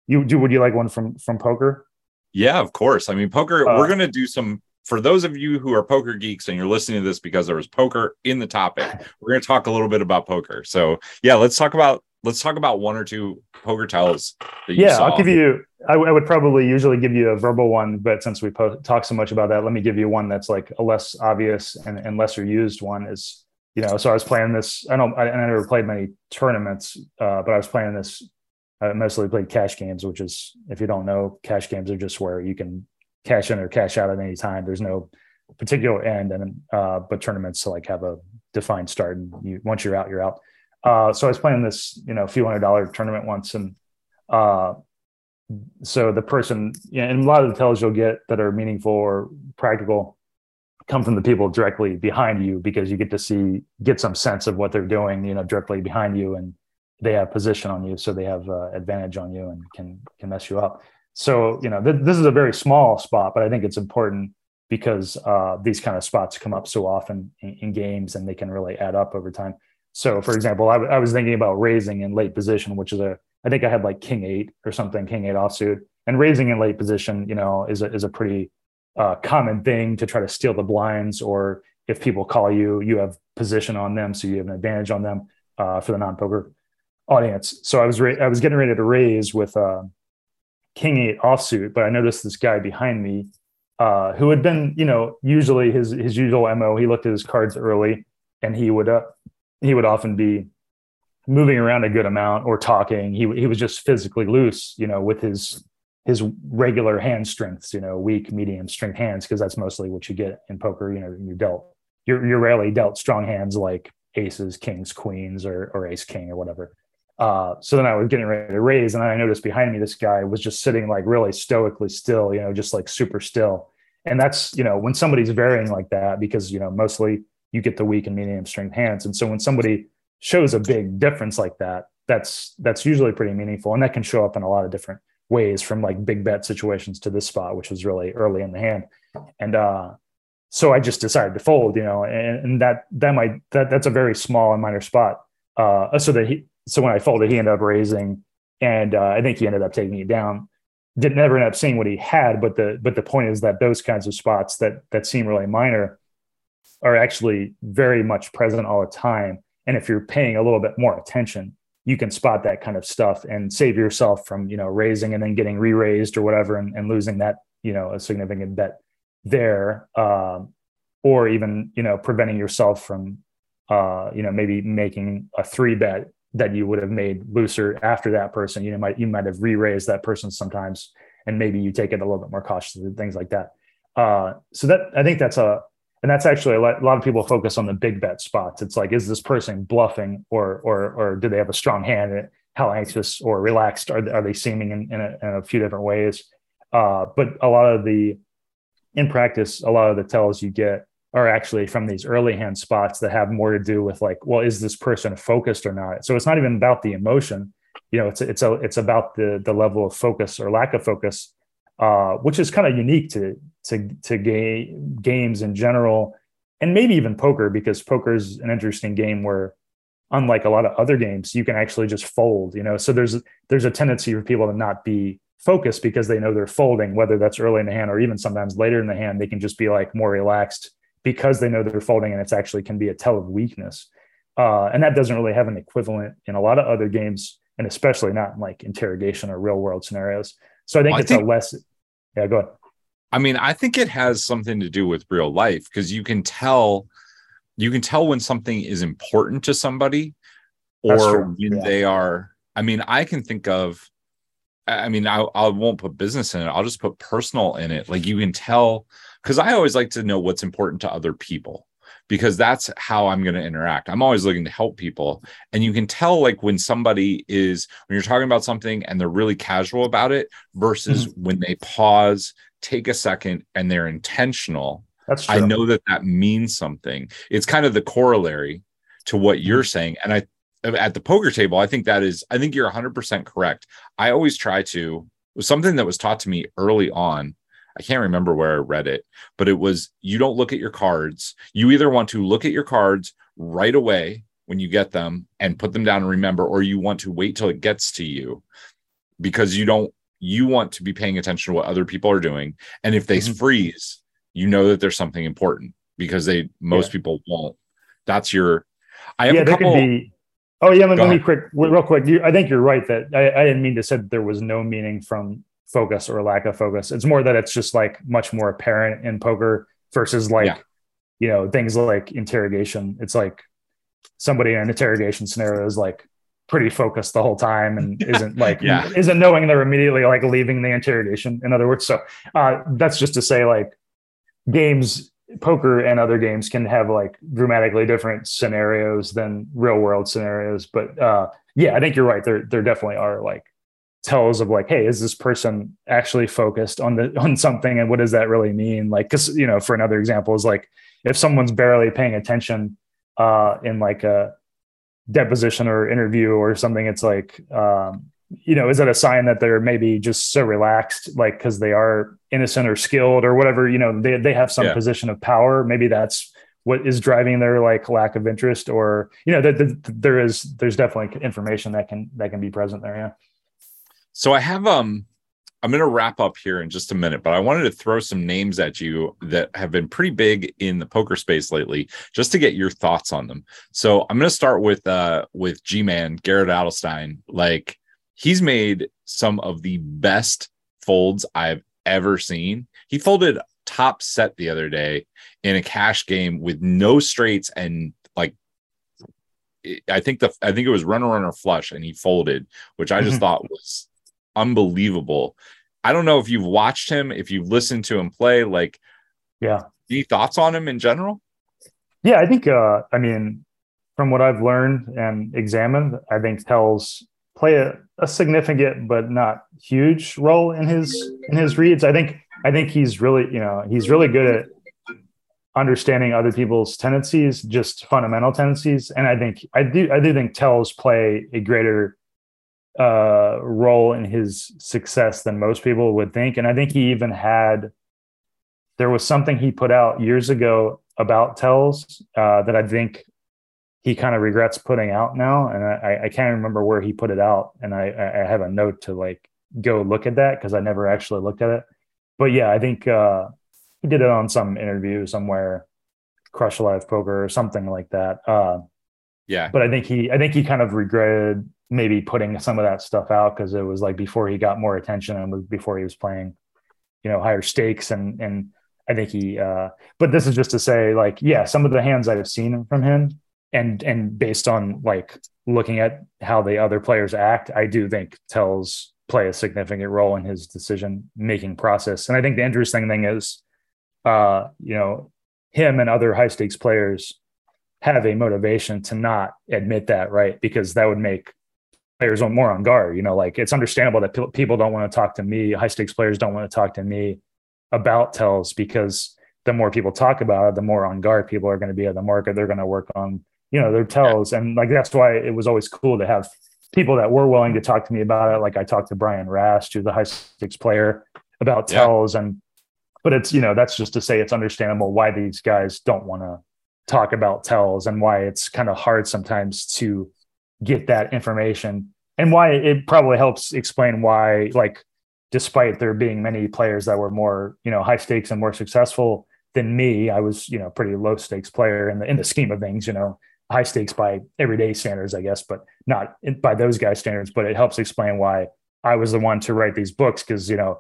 you do. Would you like one from from poker? Yeah, of course. I mean, poker. Uh, we're gonna do some for those of you who are poker geeks and you're listening to this because there was poker in the topic, we're going to talk a little bit about poker. So yeah, let's talk about let's talk about one or two poker tells. yeah, saw. I'll give you. I, w- I would probably usually give you a verbal one, but since we po- talk so much about that, let me give you one that's like a less obvious and, and lesser used one. Is you know, so I was playing this. I don't. I, I never played many tournaments, uh, but I was playing this I mostly played cash games, which is if you don't know, cash games are just where you can cash in or cash out at any time. There's no particular end, and uh, but tournaments to like have a defined start, and you once you're out, you're out. Uh, so I was playing this, you know, few hundred dollar tournament once, and uh, so the person, you know, and a lot of the tells you'll get that are meaningful or practical come from the people directly behind you because you get to see get some sense of what they're doing, you know, directly behind you, and they have position on you, so they have uh, advantage on you and can can mess you up. So you know, th- this is a very small spot, but I think it's important because uh, these kind of spots come up so often in, in, games and they can really add up over time. So, for example, I, w- I was thinking about raising in late position, which is a I think I had like king eight or something, king eight offsuit, and raising in late position, you know, is a is a pretty uh, common thing to try to steal the blinds, or if people call you, you have position on them, so you have an advantage on them uh, for the non poker audience. So I was ra- I was getting ready to raise with uh, king eight offsuit, but I noticed this guy behind me uh, who had been, you know, usually his his usual mo. He looked at his cards early, and he would uh, he would often be moving around a good amount or talking. He he was just physically loose, you know, with his his regular hand strengths, you know, weak, medium strength hands, because that's mostly what you get in poker. You know, you're dealt you're you're rarely dealt strong hands like aces, kings, queens, or or ace king or whatever. Uh, so then I was getting ready to raise, and I noticed behind me this guy was just sitting like really stoically still, you know, just like super still. And that's you know when somebody's varying like that because you know mostly you get the weak and medium strength hands, and so when somebody shows a big difference like that, that's that's usually pretty meaningful, and that can show up in a lot of different ways, from like big bet situations to this spot, which was really early in the hand, and uh, so I just decided to fold, you know, and, and that that might that that's a very small and minor spot. Uh, so that he so when I folded, he ended up raising, and uh, I think he ended up taking it down. Didn't ever end up seeing what he had, but the but the point is that those kinds of spots that that seem really minor are actually very much present all the time and if you're paying a little bit more attention you can spot that kind of stuff and save yourself from you know raising and then getting re-raised or whatever and, and losing that you know a significant bet there um, or even you know preventing yourself from uh, you know maybe making a three bet that you would have made looser after that person you know might you might have re-raised that person sometimes and maybe you take it a little bit more cautiously things like that uh, so that i think that's a and that's actually a lot, a lot, of people focus on the big bet spots. It's like, is this person bluffing, or or or do they have a strong hand? How anxious or relaxed are they, are they seeming in, in, a, in a few different ways? Uh, but a lot of the in practice, a lot of the tells you get are actually from these early hand spots that have more to do with like, well, is this person focused or not? So it's not even about the emotion. You know, it's it's a it's about the the level of focus or lack of focus uh, which is kind of unique to to to ga- games in general, and maybe even poker because poker is an interesting game where, unlike a lot of other games, you can actually just fold. You know, so there's there's a tendency for people to not be focused because they know they're folding, whether that's early in the hand or even sometimes later in the hand, they can just be like more relaxed because they know they're folding, and it's actually can be a tell of weakness. Uh, and that doesn't really have an equivalent in a lot of other games, and especially not in like interrogation or real world scenarios. So I think well, it's I think, a less yeah, go ahead. I mean, I think it has something to do with real life because you can tell you can tell when something is important to somebody or when yeah. they are I mean, I can think of I mean, I, I won't put business in it. I'll just put personal in it. Like you can tell, because I always like to know what's important to other people because that's how I'm going to interact. I'm always looking to help people. And you can tell, like, when somebody is, when you're talking about something and they're really casual about it versus mm-hmm. when they pause, take a second, and they're intentional. That's true. I know that that means something. It's kind of the corollary to what mm-hmm. you're saying. And I, at the poker table, I think that is, I think you're 100% correct. I always try to, was something that was taught to me early on I can't remember where I read it, but it was you don't look at your cards. You either want to look at your cards right away when you get them and put them down and remember, or you want to wait till it gets to you because you don't, you want to be paying attention to what other people are doing. And if they mm-hmm. freeze, you know that there's something important because they, most yeah. people won't. That's your, I have yeah, a couple. Be, oh, yeah. Let, let me quick, real quick. You, I think you're right that I, I didn't mean to say that there was no meaning from focus or lack of focus. It's more that it's just like much more apparent in poker versus like, yeah. you know, things like interrogation. It's like somebody in an interrogation scenario is like pretty focused the whole time and isn't like Yeah. isn't knowing they're immediately like leaving the interrogation in other words so uh that's just to say like games poker and other games can have like dramatically different scenarios than real world scenarios but uh yeah i think you're right there there definitely are like tells of like hey is this person actually focused on the on something? And what does that really mean? Like because you know for another example is like if someone's barely paying attention uh in like a deposition or interview or something it's like um you know is that a sign that they're maybe just so relaxed like because they are innocent or skilled or whatever? You know they, they have some Yeah. position of power. Maybe that's what is driving their like lack of interest or you know that that there is there's definitely information that can that can be present there. Yeah So I have um I'm going to wrap up here in just a minute, but I wanted to throw some names at you that have been pretty big in the poker space lately just to get your thoughts on them. So I'm going to start with uh with G-Man Garrett Adelstein. Like he's made some of the best folds I've ever seen. He folded top set the other day in a cash game with no straights and like I think the I think it was runner runner flush and he folded, which I just Mhm. thought was unbelievable. I don't know if you've watched him, if you've listened to him play, like yeah any thoughts on him in general? Yeah, I think uh I mean from what I've learned and examined, I think tells play a, a significant but not huge role in his in his reads. I think I think he's really, you know, he's really good at understanding other people's tendencies, just fundamental tendencies. And I think I do I do think tells play a greater uh role in his success than most people would think. And I think he even had there was something he put out years ago about tells uh, that I think he kind of regrets putting out now, and I, I can't remember where he put it out, and I, I have a note to like go look at that because I never actually looked at it. But yeah, I think uh, he did it on some interview somewhere, Crush Live Poker or something like that. Uh, Yeah. but I think he I think he kind of regretted maybe putting some of that stuff out because it was like before he got more attention and before he was playing, you know, higher stakes and and I think he uh but this is just to say like yeah, some of the hands I've seen from him and and based on like looking at how the other players act, I do think tells play a significant role in his decision making process. And I think the interesting thing is uh you know him and other high stakes players have a motivation to not admit that, right? Because that would make players more on guard. You know, like it's understandable that pe- people don't want to talk to me. High stakes players don't want to talk to me about tells because the more people talk about it, the more on guard people are going to be at the market. They're going to work on, you know, their tells. And like that's why it was always cool to have people that were willing to talk to me about it. Like I talked to Brian Rast, who's the high stakes player, about Yeah. tells. And but it's, you know, that's just to say it's understandable why these guys don't want to talk about tells and why it's kind of hard sometimes to get that information. And why it probably helps explain why like despite there being many players that were more you know high stakes and more successful than me i was you know pretty low stakes player in the in the scheme of things you know high stakes by everyday standards i guess but not by those guys standards. But it helps explain why i was the one to write these books because you know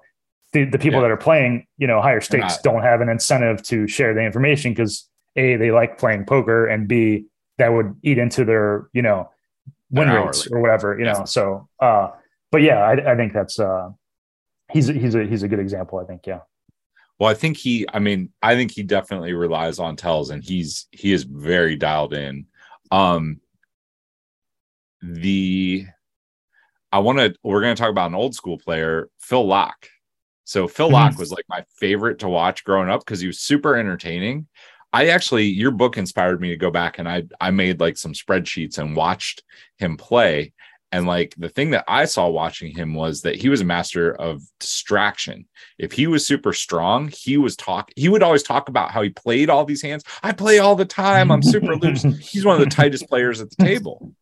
the, the people Yeah. that are playing you know higher stakes don't have an incentive to share the information because a they like playing poker and b that would eat into their you know win rates or whatever you Yeah. know so uh but yeah I, I think that's uh he's a, he's a he's a good example i think yeah Well, I think he, I mean, I think he definitely relies on tells and he's he is very dialed in. Um the I want to we're going to talk about an old school player, Phil Laak. So Phil Mhm. Laak was like my favorite to watch growing up because he was super entertaining. I actually your book inspired me to go back and I I made like some spreadsheets and watched him play. And like the thing that I saw watching him was that he was a master of distraction. If he was super strong, he was talk. He would always talk about how he played all these hands. I play all the time. I'm super loose. He's one of the tightest players at the table,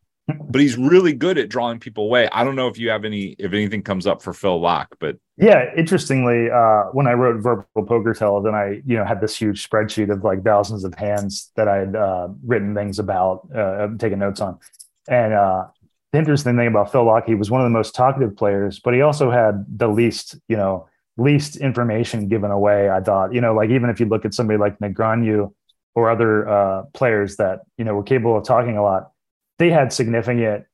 but he's really good at drawing people away. I don't know if you have any, if anything comes up for Phil Laak, but Yeah, interestingly, uh, when I wrote Verbal Poker Tell, then I, you know, had this huge spreadsheet of like thousands of hands that I had uh, written things about, uh, taken notes on. And uh, the interesting thing about Phil Laak, he was one of the most talkative players, but he also had the least, you know, least information given away. I thought, you know, like even if you look at somebody like Negreanu or other uh, players that you know were capable of talking a lot, they had significant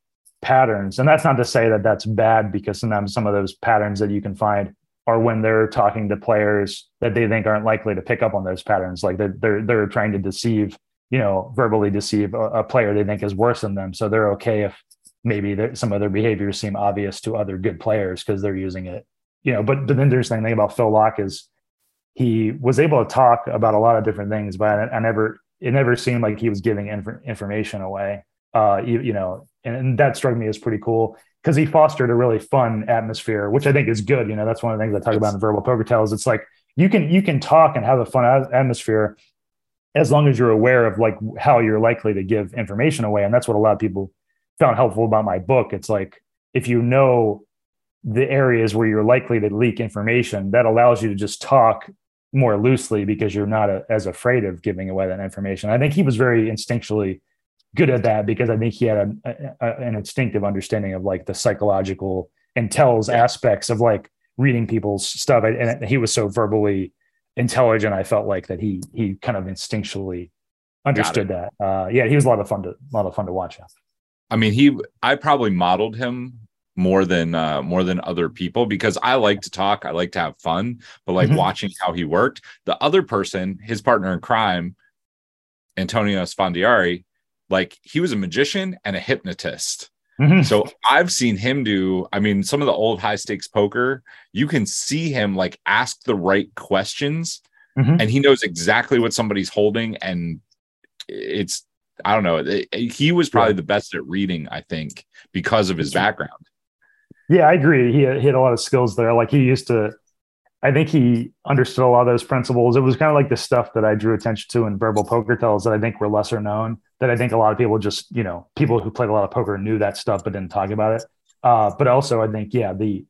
patterns. And that's not to say that that's bad because sometimes some of those patterns that you can find are when they're talking to players that they think aren't likely to pick up on those patterns. Like they're they're, they're trying to deceive, you know, verbally deceive a, a player they think is worse than them. So they're okay if maybe some of their behaviors seem obvious to other good players because they're using it. You know, but, but the interesting thing about Phil Laak is he was able to talk about a lot of different things, but I, I never it never seemed like he was giving inf- information away. Uh, you, you know, and, and that struck me as pretty cool because he fostered a really fun atmosphere, which I think is good. You know, that's one of the things I talk about in verbal poker tells. It's like you can you can talk and have a fun atmosphere as long as you're aware of like how you're likely to give information away, and that's what a lot of people found helpful about my book. It's like if you know the areas where you're likely to leak information, that allows you to just talk more loosely because you're not a, as afraid of giving away that information. I think he was very instinctually good at that because I think he had a, a, an instinctive understanding of like the psychological and tells yeah. aspects of like reading people's stuff. And he was so verbally intelligent. I felt like that he he kind of instinctually understood that. Uh, yeah, he was a lot of fun to a lot of fun to watch. I mean, he I probably modeled him more than uh more than other people because I like to talk, I like to have fun, but like mm-hmm. watching how he worked, the other person, his partner in crime, Antonio Esfandiari, like he was a magician and a hypnotist. Mm-hmm. So I've seen him do, I mean, some of the old high stakes poker, you can see him like ask the right questions mm-hmm. and he knows exactly what somebody's holding. And it's, I don't know, it, it, he was probably yeah. the best at reading, I think, because of his background. Yeah, I agree. He had, he had a lot of skills there. Like he used to, I think he understood a lot of those principles. It was kind of like the stuff that I drew attention to in verbal poker tells that I think were lesser known. That I think a lot of people just, you know, people who played a lot of poker knew that stuff but didn't talk about it. Uh, but also, I think, yeah, the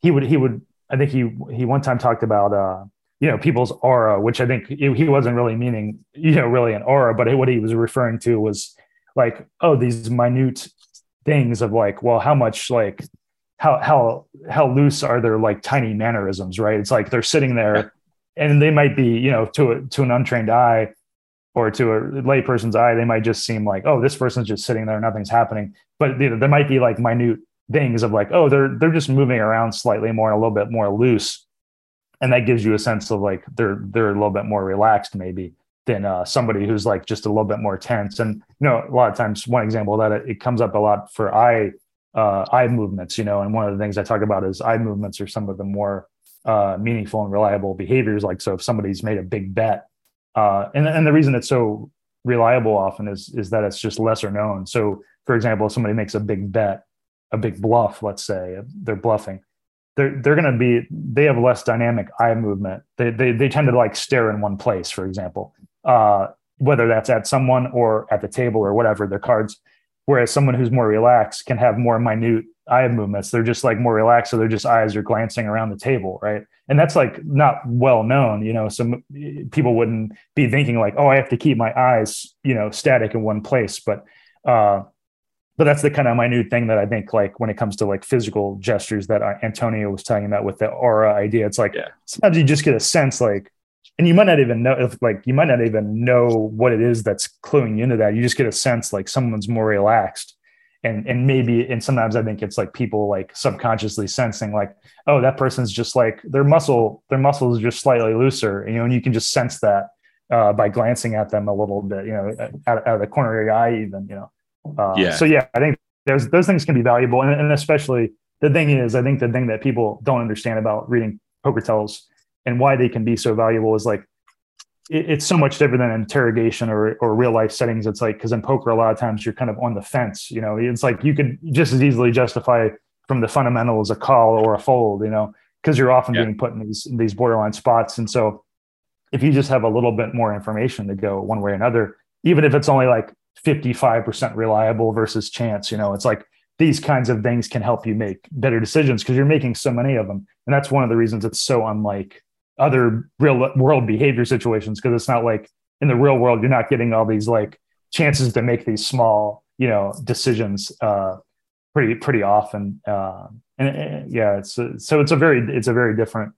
he would he would I think he he one time talked about uh, you know people's aura, which I think he wasn't really meaning you know really an aura, but what he was referring to was like oh these minute things of like well how much like how how how loose are their like tiny mannerisms, right? It's like they're sitting there, and they might be, you know, to a, to an untrained eye or to a layperson's eye, they might just seem like, oh, this person's just sitting there, nothing's happening. But you know, there might be like minute things of like, oh, they're they're just moving around slightly more, a little bit more loose, and that gives you a sense of like they're they're a little bit more relaxed, maybe than uh, somebody who's like just a little bit more tense. And you know, a lot of times, one example that it, it comes up a lot for eye uh, eye movements, you know, and one of the things I talk about is eye movements are some of the more uh, meaningful and reliable behaviors. Like, so if somebody's made a big bet, uh, and and the reason it's so reliable often is is that it's just lesser known. So, for example, if somebody makes a big bet, a big bluff, let's say they're bluffing, they're they're going to be they have less dynamic eye movement. They they they tend to like stare in one place, for example, uh, whether that's at someone or at the table or whatever. Their cards Whereas someone who's more relaxed can have more minute eye movements. They're just like more relaxed. So their just eyes are glancing around the table. Right. And that's like not well known, you know, some people wouldn't be thinking like, oh, I have to keep my eyes, you know, static in one place. But, uh, but that's the kind of minute thing that I think like when it comes to like physical gestures that Antonio was talking about with the aura idea, it's like yeah. sometimes you just get a sense like, and you might not even know if like you might not even know what it is that's cluing you into that you just get a sense like someone's more relaxed and and maybe and sometimes i think it's like people like subconsciously sensing like oh that person's just like their muscle their muscles are just slightly looser you know and you can just sense that uh, by glancing at them a little bit you know out, out of the corner of your eye even you know. Uh, yeah. so yeah i think there's those things can be valuable and, and especially the thing is i think the thing that people don't understand about reading poker tells and why they can be so valuable is like it, it's so much different than interrogation or or real life settings. It's like because in poker a lot of times you're kind of on the fence. You know, it's like you could just as easily justify from the fundamentals a call or a fold. You know, because you're often yeah. being put in these in these borderline spots, and so if you just have a little bit more information to go one way or another, even if it's only like 55% reliable versus chance, you know, it's like these kinds of things can help you make better decisions because you're making so many of them. And that's one of the reasons it's so unlike other real world behavior situations because it's not like in the real world you're not getting all these like chances to make these small you know decisions uh pretty pretty often uh and, and yeah it's a, so it's a very it's a very different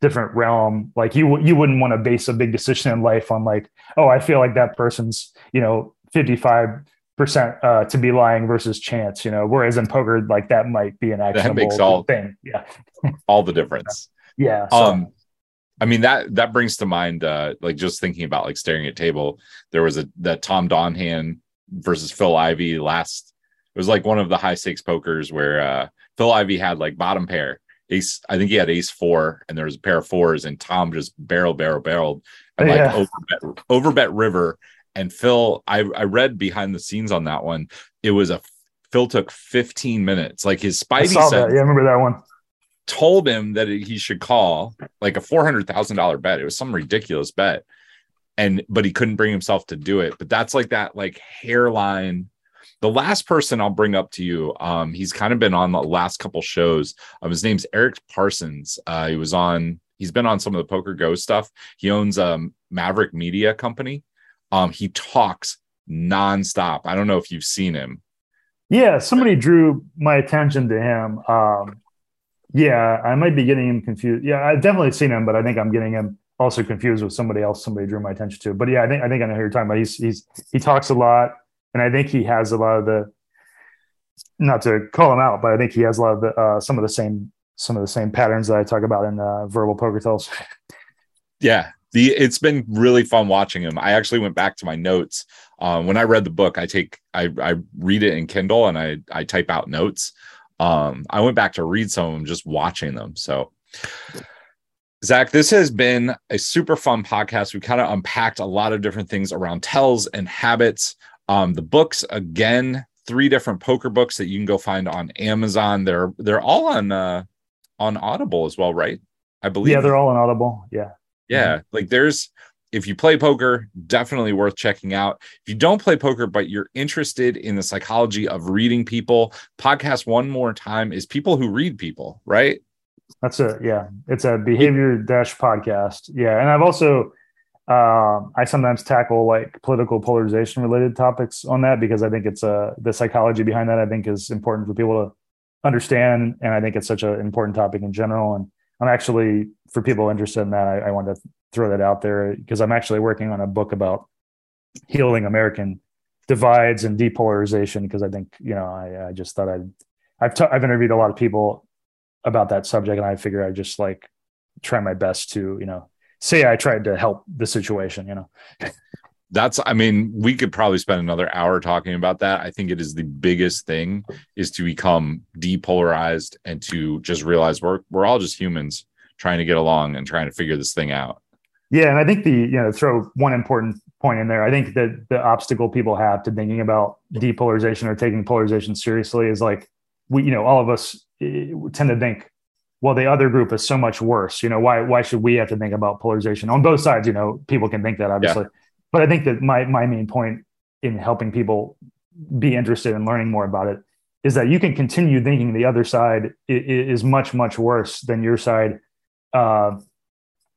different realm like you you wouldn't want to base a big decision in life on like oh i feel like that person's you know 55 percent uh, to be lying versus chance. You know, whereas in poker, like that might be an actionable that makes all, thing. Yeah, all the difference. Yeah. So. Um, I mean that that brings to mind uh like just thinking about like staring at table. There was a that Tom Dwan versus Phil Ivey last. It was like one of the high stakes pokers where uh Phil Ivey had like bottom pair ace. I think he had ace four, and there was a pair of fours, and Tom just barrel barrel barreled and like yeah. overbet, overbet river. And Phil, I I read behind the scenes on that one. It was a Phil took 15 minutes. Like his Spidey saw that. Yeah, I remember that one told him that he should call like a four hundred thousand dollar bet. It was some ridiculous bet, and but he couldn't bring himself to do it. But that's like that like hairline. The last person I'll bring up to you, um, he's kind of been on the last couple shows. Um, his name's Eric Parsons. Uh, he was on. He's been on some of the PokerGO stuff. He owns um Maverick Media Company. Um, he talks nonstop. I don't know if you've seen him. Yeah, somebody drew my attention to him. Um, yeah, I might be getting him confused. Yeah, I've definitely seen him, but I think I'm getting him also confused with somebody else. Somebody drew my attention to. But yeah, I think I think I know who you're talking about. He's he's he talks a lot, and I think he has a lot of the. Not to call him out, but I think he has a lot of the uh, some of the same some of the same patterns that I talk about in uh, verbal poker tells. Yeah, the it's been really fun watching him. I actually went back to my notes um, when I read the book. I take I I read it in Kindle and I I type out notes um, I went back to read some of them just watching them. So, Zach, this has been a super fun podcast. We kind of unpacked a lot of different things around tells and habits. Um, the books, again, three different poker books that you can go find on Amazon. They're they're all on uh, on Audible as well, right? I believe. Yeah, they're all on Audible. Yeah. Yeah, mm-hmm. like there's if you play poker, definitely worth checking out. If you don't play poker, but you're interested in the psychology of reading people, podcast one more time is people who read people, right? That's it. Yeah. It's a behavior dash podcast. Yeah. And I've also, uh, I sometimes tackle like political polarization related topics on that because I think it's uh, the psychology behind that I think is important for people to understand. And I think it's such an important topic in general. And I'm actually, for people interested in that, I, I wanted to throw that out there because I'm actually working on a book about healing American divides and depolarization because I think you know I, I just thought I'd I've t- I've interviewed a lot of people about that subject and I figure I just like try my best to you know say I tried to help the situation you know. That's i mean we could probably spend another hour talking about that. I think it is the biggest thing is to become depolarized and to just realize we're we're all just humans trying to get along and trying to figure this thing out yeah, and I think the you know throw one important point in there. I think that the obstacle people have to thinking about depolarization or taking polarization seriously is like we you know all of us eh, tend to think well the other group is so much worse you know why why should we have to think about polarization on both sides you know people can think that obviously yeah. but i think that my my main point in helping people be interested in learning more about it is that you can continue thinking the other side is much much worse than your side uh,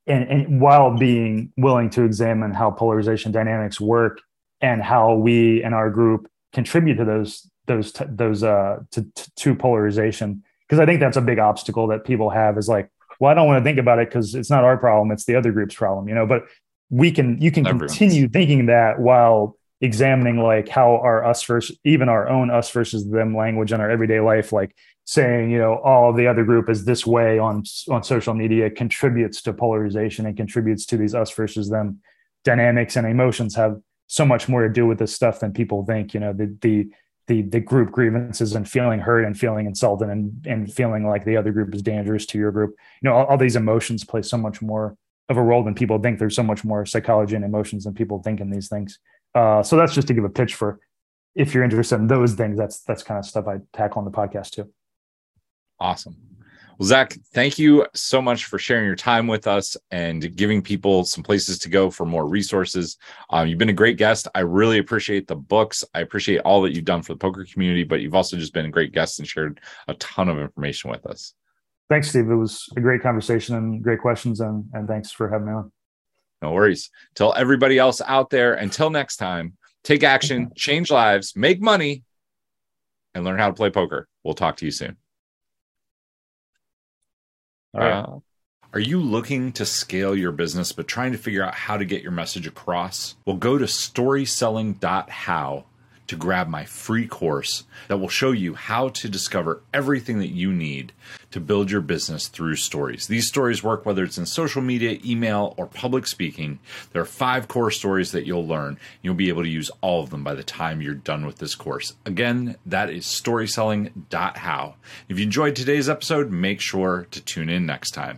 and, and while being willing to examine how polarization dynamics work and how we and our group contribute to those those those uh to, to polarization because i think that's a big obstacle that people have is like well i don't want to think about it because it's not our problem it's the other group's problem you know but we can you can Everyone's. continue thinking that while examining like how our us versus even our own us versus them language in our everyday life like saying you know all the other group is this way on on social media contributes to polarization and contributes to these us versus them dynamics and emotions have so much more to do with this stuff than people think you know the the the, the group grievances and feeling hurt and feeling insulted and and feeling like the other group is dangerous to your group. You know all, all these emotions play so much more of a role than people think. There's so much more psychology and emotions than people think in these things uh, so that's just to give a pitch for if you're interested in those things that's that's kind of stuff i tackle on the podcast too Awesome. Well, Zach, thank you so much for sharing your time with us and giving people some places to go for more resources. Um, you've been a great guest. I really appreciate the books. I appreciate all that you've done for the poker community, but you've also just been a great guest and shared a ton of information with us. Thanks, Steve. It was a great conversation and great questions, and, and thanks for having me on. No worries. Tell everybody else out there, until next time, take action, change lives, make money, and learn how to play poker. We'll talk to you soon. All right. Uh, are you looking to scale your business but trying to figure out how to get your message across? Well, go to storyselling.how to grab my free course that will show you how to discover everything that you need to build your business through stories. These stories work whether it's in social media, email, or public speaking. There are five core stories that you'll learn. You'll be able to use all of them by the time you're done with this course. Again, that is storyselling.how. If you enjoyed today's episode, make sure to tune in next time.